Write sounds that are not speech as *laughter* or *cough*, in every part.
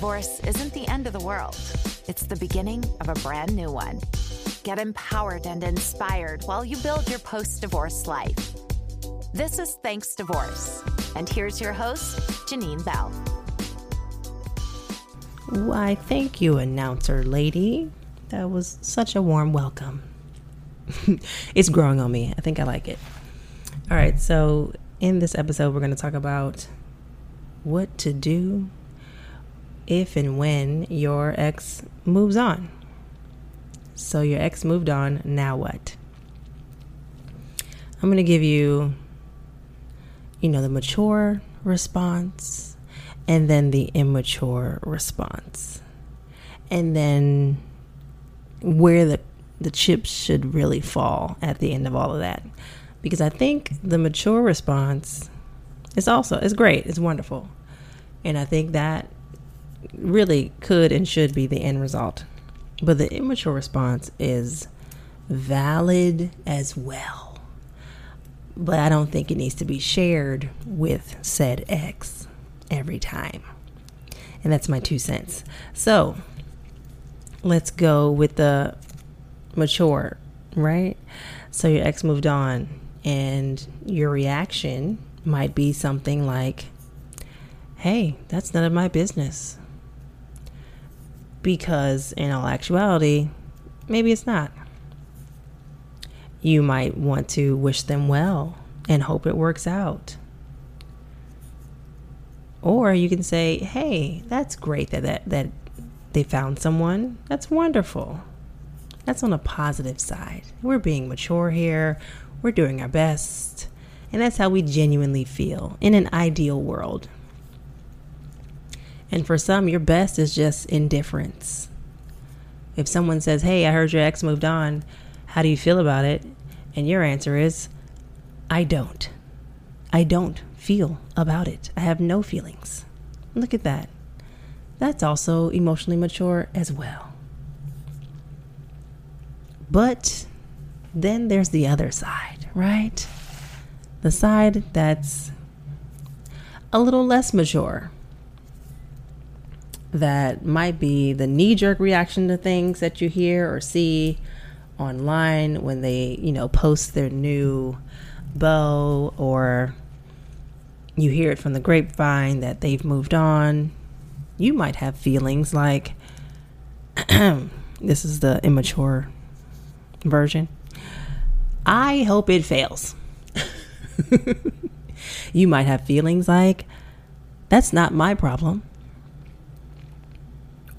Divorce isn't the end of the world, it's the beginning of a brand new one. Get empowered and inspired while you build your post divorce life. This is Thanks Divorce. And here's your host, Janine Bell. Why, thank you, announcer lady. That was such a warm welcome. *laughs* it's growing on me. I think I like it. All right, so in this episode, we're going to talk about what to do if and when your ex moves on. So, your ex moved on, now what? I'm going to give you, you know, the mature response and then the immature response. And then where the, the chips should really fall at the end of all of that. Because I think the mature response is also is great, it's wonderful. And I think that really could and should be the end result. But the immature response is valid as well. But I don't think it needs to be shared with said ex every time. And that's my two cents. So let's go with the mature, right? So your ex moved on, and your reaction might be something like, hey, that's none of my business because in all actuality, maybe it's not. You might want to wish them well and hope it works out. Or you can say, hey, that's great that, that, that they found someone. That's wonderful. That's on a positive side. We're being mature here, we're doing our best. And that's how we genuinely feel in an ideal world. And for some, your best is just indifference. If someone says, Hey, I heard your ex moved on, how do you feel about it? And your answer is, I don't. I don't feel about it. I have no feelings. Look at that. That's also emotionally mature as well. But then there's the other side, right? The side that's a little less mature that might be the knee jerk reaction to things that you hear or see online when they, you know, post their new beau or you hear it from the grapevine that they've moved on. You might have feelings like *clears throat* this is the immature version. I hope it fails. *laughs* you might have feelings like that's not my problem.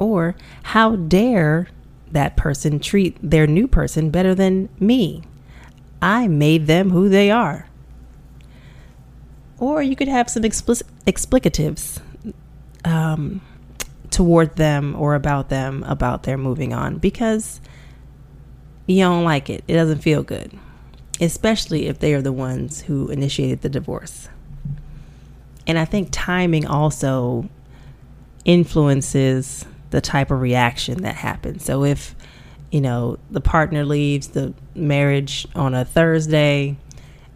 Or how dare that person treat their new person better than me? I made them who they are. Or you could have some explicit explicatives um, toward them or about them about their moving on because you don't like it. It doesn't feel good, especially if they are the ones who initiated the divorce. And I think timing also influences the type of reaction that happens. So if you know the partner leaves the marriage on a Thursday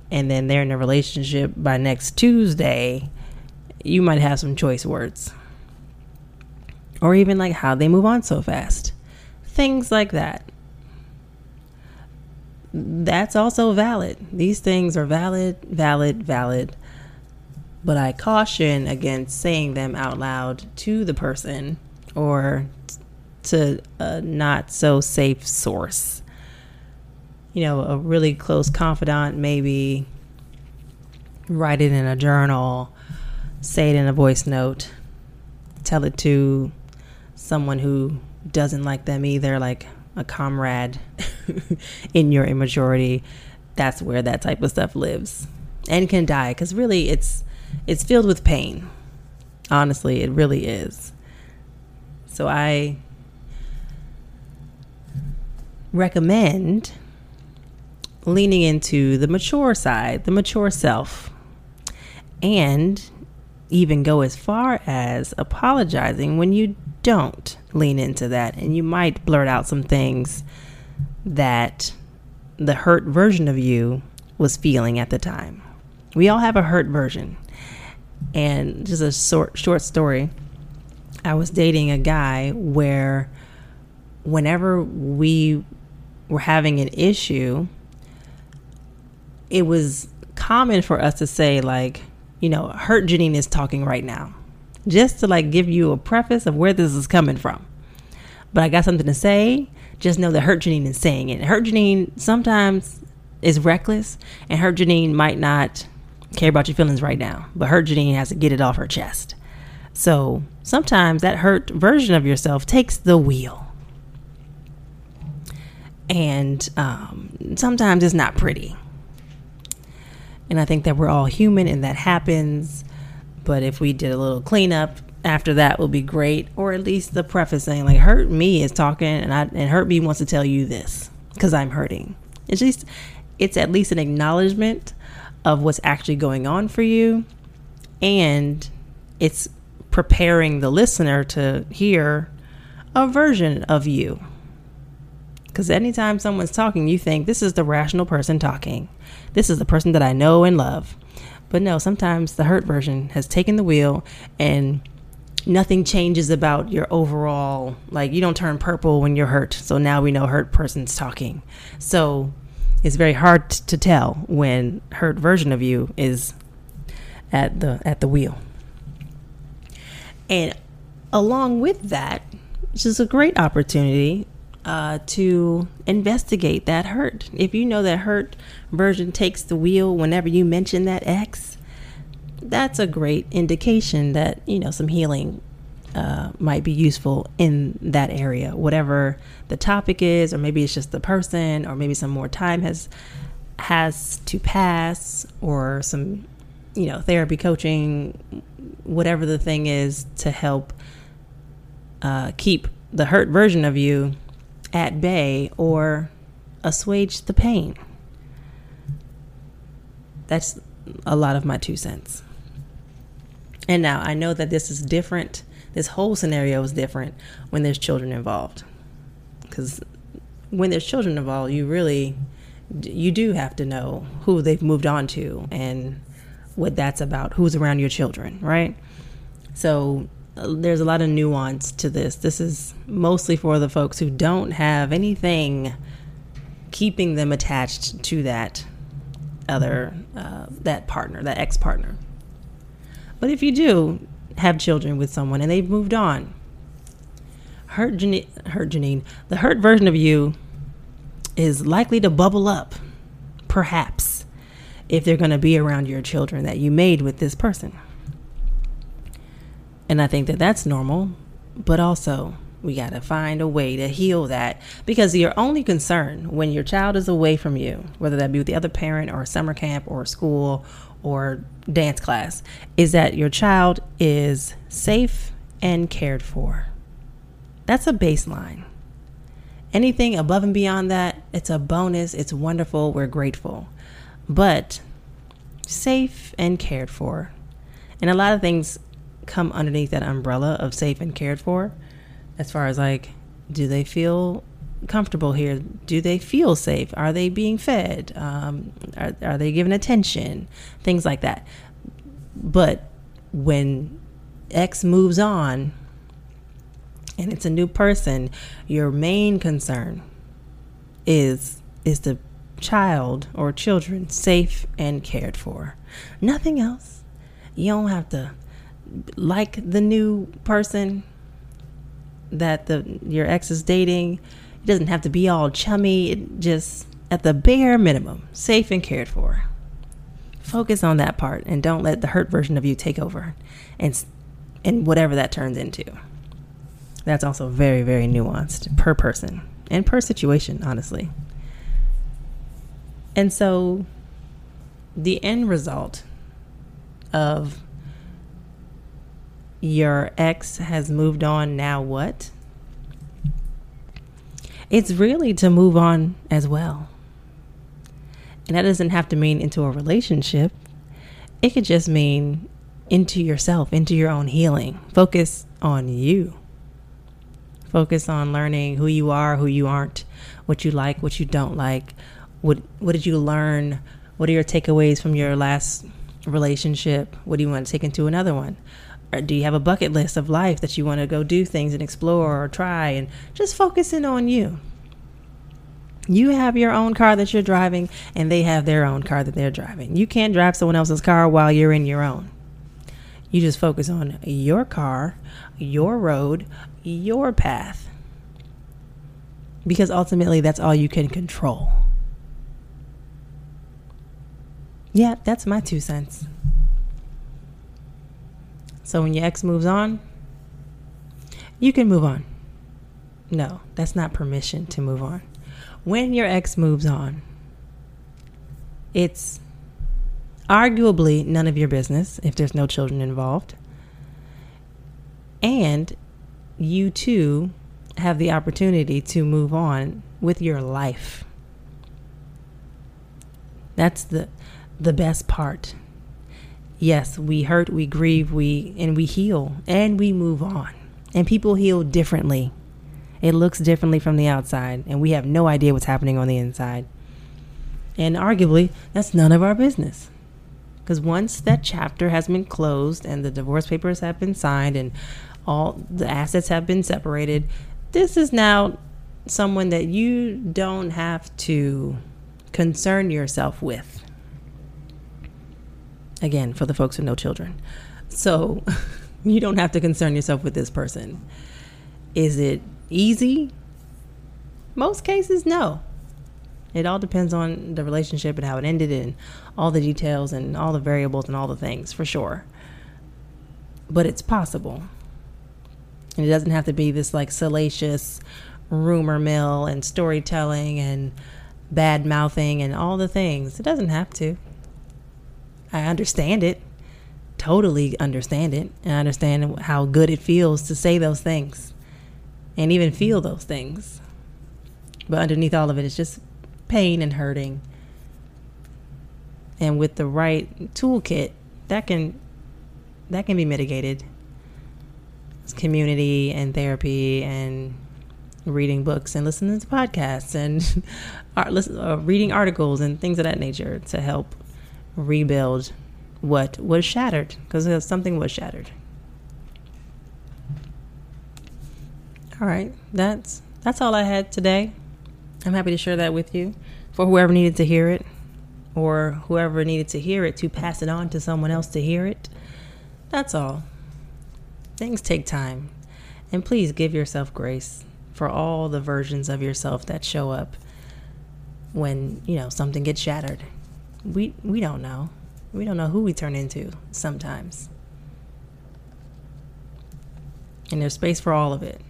and then they're in a relationship by next Tuesday, you might have some choice words. Or even like how they move on so fast. Things like that. That's also valid. These things are valid, valid, valid. But I caution against saying them out loud to the person or to a not so safe source. You know, a really close confidant, maybe write it in a journal, say it in a voice note, tell it to someone who doesn't like them either, like a comrade *laughs* in your immaturity. That's where that type of stuff lives and can die because really it's it's filled with pain. Honestly, it really is. So I recommend leaning into the mature side, the mature self, and even go as far as apologizing when you don't lean into that. And you might blurt out some things that the hurt version of you was feeling at the time. We all have a hurt version. And just a short, short story I was dating a guy where whenever we were having an issue, it was common for us to say, like, you know, Hurt Janine is talking right now, just to like give you a preface of where this is coming from. But I got something to say. Just know that Hurt Janine is saying it. Hurt Janine sometimes is reckless, and Hurt Janine might not care about your feelings right now, but Hurt Janine has to get it off her chest. So sometimes that hurt version of yourself takes the wheel. And um, sometimes it's not pretty. And I think that we're all human and that happens. But if we did a little cleanup after that would be great. Or at least the preface saying like hurt me is talking and I and hurt me wants to tell you this because I'm hurting. It's just it's at least an acknowledgement of what's actually going on for you and it's preparing the listener to hear a version of you. Because anytime someone's talking, you think this is the rational person talking. This is the person that I know and love. But no, sometimes the hurt version has taken the wheel and nothing changes about your overall, like you don't turn purple when you're hurt. So now we know hurt person's talking. So it's very hard to tell when hurt version of you is at the at the wheel. And along with that, which is a great opportunity uh, to investigate that hurt. If you know that hurt version takes the wheel whenever you mention that X, that's a great indication that, you know, some healing uh, might be useful in that area, whatever the topic is, or maybe it's just the person, or maybe some more time has has to pass, or some, you know, therapy coaching whatever the thing is to help uh, keep the hurt version of you at bay or assuage the pain. That's a lot of my two cents. And now I know that this is different. This whole scenario is different when there's children involved. Because when there's children involved, you really you do have to know who they've moved on to and what that's about, who's around your children, right? So uh, there's a lot of nuance to this. This is mostly for the folks who don't have anything keeping them attached to that other uh, that partner, that ex partner. But if you do have children with someone and they've moved on, hurt Janine, hurt Janine, the hurt version of you is likely to bubble up, perhaps if they're going to be around your children that you made with this person. And I think that that's normal, but also we got to find a way to heal that because your only concern when your child is away from you, whether that be with the other parent or summer camp or school or dance class, is that your child is safe and cared for. That's a baseline. Anything above and beyond that, it's a bonus, it's wonderful, we're grateful but safe and cared for. And a lot of things come underneath that umbrella of safe and cared for, as far as like, do they feel comfortable here? Do they feel safe? Are they being fed? Um, are, are they given attention? Things like that. But when X moves on and it's a new person, your main concern is is the child or children safe and cared for. Nothing else. You don't have to like the new person that the your ex is dating. It doesn't have to be all chummy. It just at the bare minimum, safe and cared for. Focus on that part and don't let the hurt version of you take over and and whatever that turns into. That's also very very nuanced per person and per situation, honestly. And so the end result of your ex has moved on, now what? It's really to move on as well. And that doesn't have to mean into a relationship, it could just mean into yourself, into your own healing. Focus on you. Focus on learning who you are, who you aren't, what you like, what you don't like, what what did you learn? What are your takeaways from your last relationship? What do you want to take into another one? Or do you have a bucket list of life that you want to go do things and explore or try and just focusing on you? You have your own car that you're driving, and they have their own car that they're driving. You can't drive someone else's car while you're in your own. You just focus on your car, your road, your path. Because ultimately, that's all you can control. Yeah, that's my two cents. So when your ex moves on, you can move on. No, that's not permission to move on. When your ex moves on, it's arguably none of your business if there's no children involved. And you too have the opportunity to move on with your life. That's the the best part yes, we hurt, we grieve, we and we heal and we move on. And people heal differently. It looks differently from the outside, and we have no idea what's happening on the inside. And arguably, that's none of our business. Because once that chapter has been closed and the divorce papers have been signed and all the assets have been separated, this is now someone that you don't have to concern yourself with again for the folks with no children. So *laughs* you don't have to concern yourself with this person. Is it easy? Most cases no. It all depends on the relationship and how it ended and all the details and all the variables and all the things for sure. But it's possible. And it doesn't have to be this like salacious rumor mill and storytelling and bad mouthing and all the things. It doesn't have to I understand it, totally understand it, and I understand how good it feels to say those things and even feel those things. But underneath all of it, it's just pain and hurting. And with the right toolkit, that can that can be mitigated. It's community and therapy and reading books and listening to podcasts and *laughs* art, listen, uh, reading articles and things of that nature to help rebuild what was shattered because uh, something was shattered. All right, that's that's all I had today. I'm happy to share that with you for whoever needed to hear it or whoever needed to hear it to pass it on to someone else to hear it. That's all. Things take time. And please give yourself grace for all the versions of yourself that show up when, you know, something gets shattered we we don't know. We don't know who we turn into sometimes. And there's space for all of it.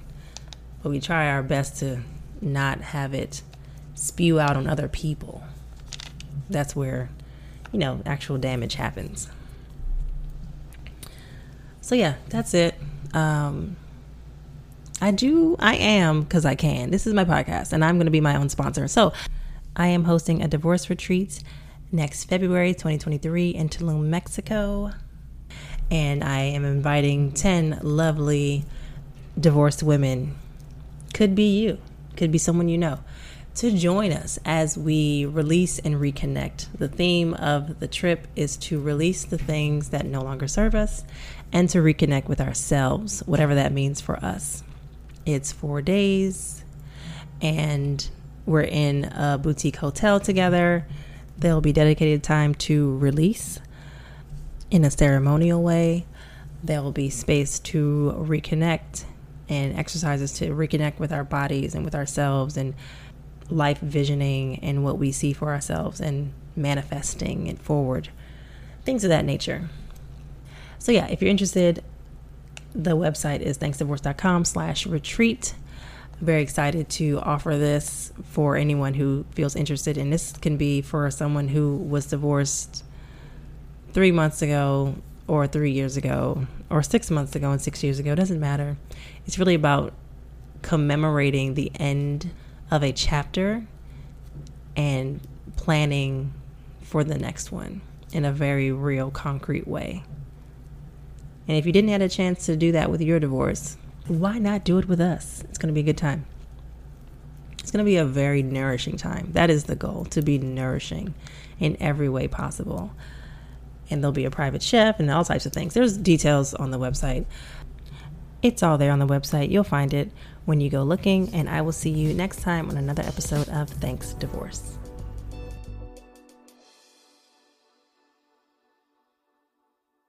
But we try our best to not have it spew out on other people. That's where, you know, actual damage happens. So yeah, that's it. Um, I do, I am because I can. This is my podcast, and I'm going to be my own sponsor. So I am hosting a divorce retreat next February 2023 in Tulum, Mexico. And I am inviting 10 lovely divorced women, could be you, could be someone you know, to join us as we release and reconnect. The theme of the trip is to release the things that no longer serve us and to reconnect with ourselves, whatever that means for us. It's four days, and we're in a boutique hotel together There'll be dedicated time to release in a ceremonial way. There will be space to reconnect and exercises to reconnect with our bodies and with ourselves and life visioning and what we see for ourselves and manifesting it forward. Things of that nature. So yeah, if you're interested, the website is thanksdivorce.com slash retreat very excited to offer this for anyone who feels interested. And this can be for someone who was divorced three months ago, or three years ago, or six months ago, and six years ago. It doesn't matter. It's really about commemorating the end of a chapter and planning for the next one in a very real, concrete way. And if you didn't have a chance to do that with your divorce, why not do it with us? It's going to be a good time. It's going to be a very nourishing time. That is the goal to be nourishing in every way possible. and there'll be a private chef and all types of things. There's details on the website. It's all there on the website. You'll find it when you go looking, and I will see you next time on another episode of Thanks Divorce.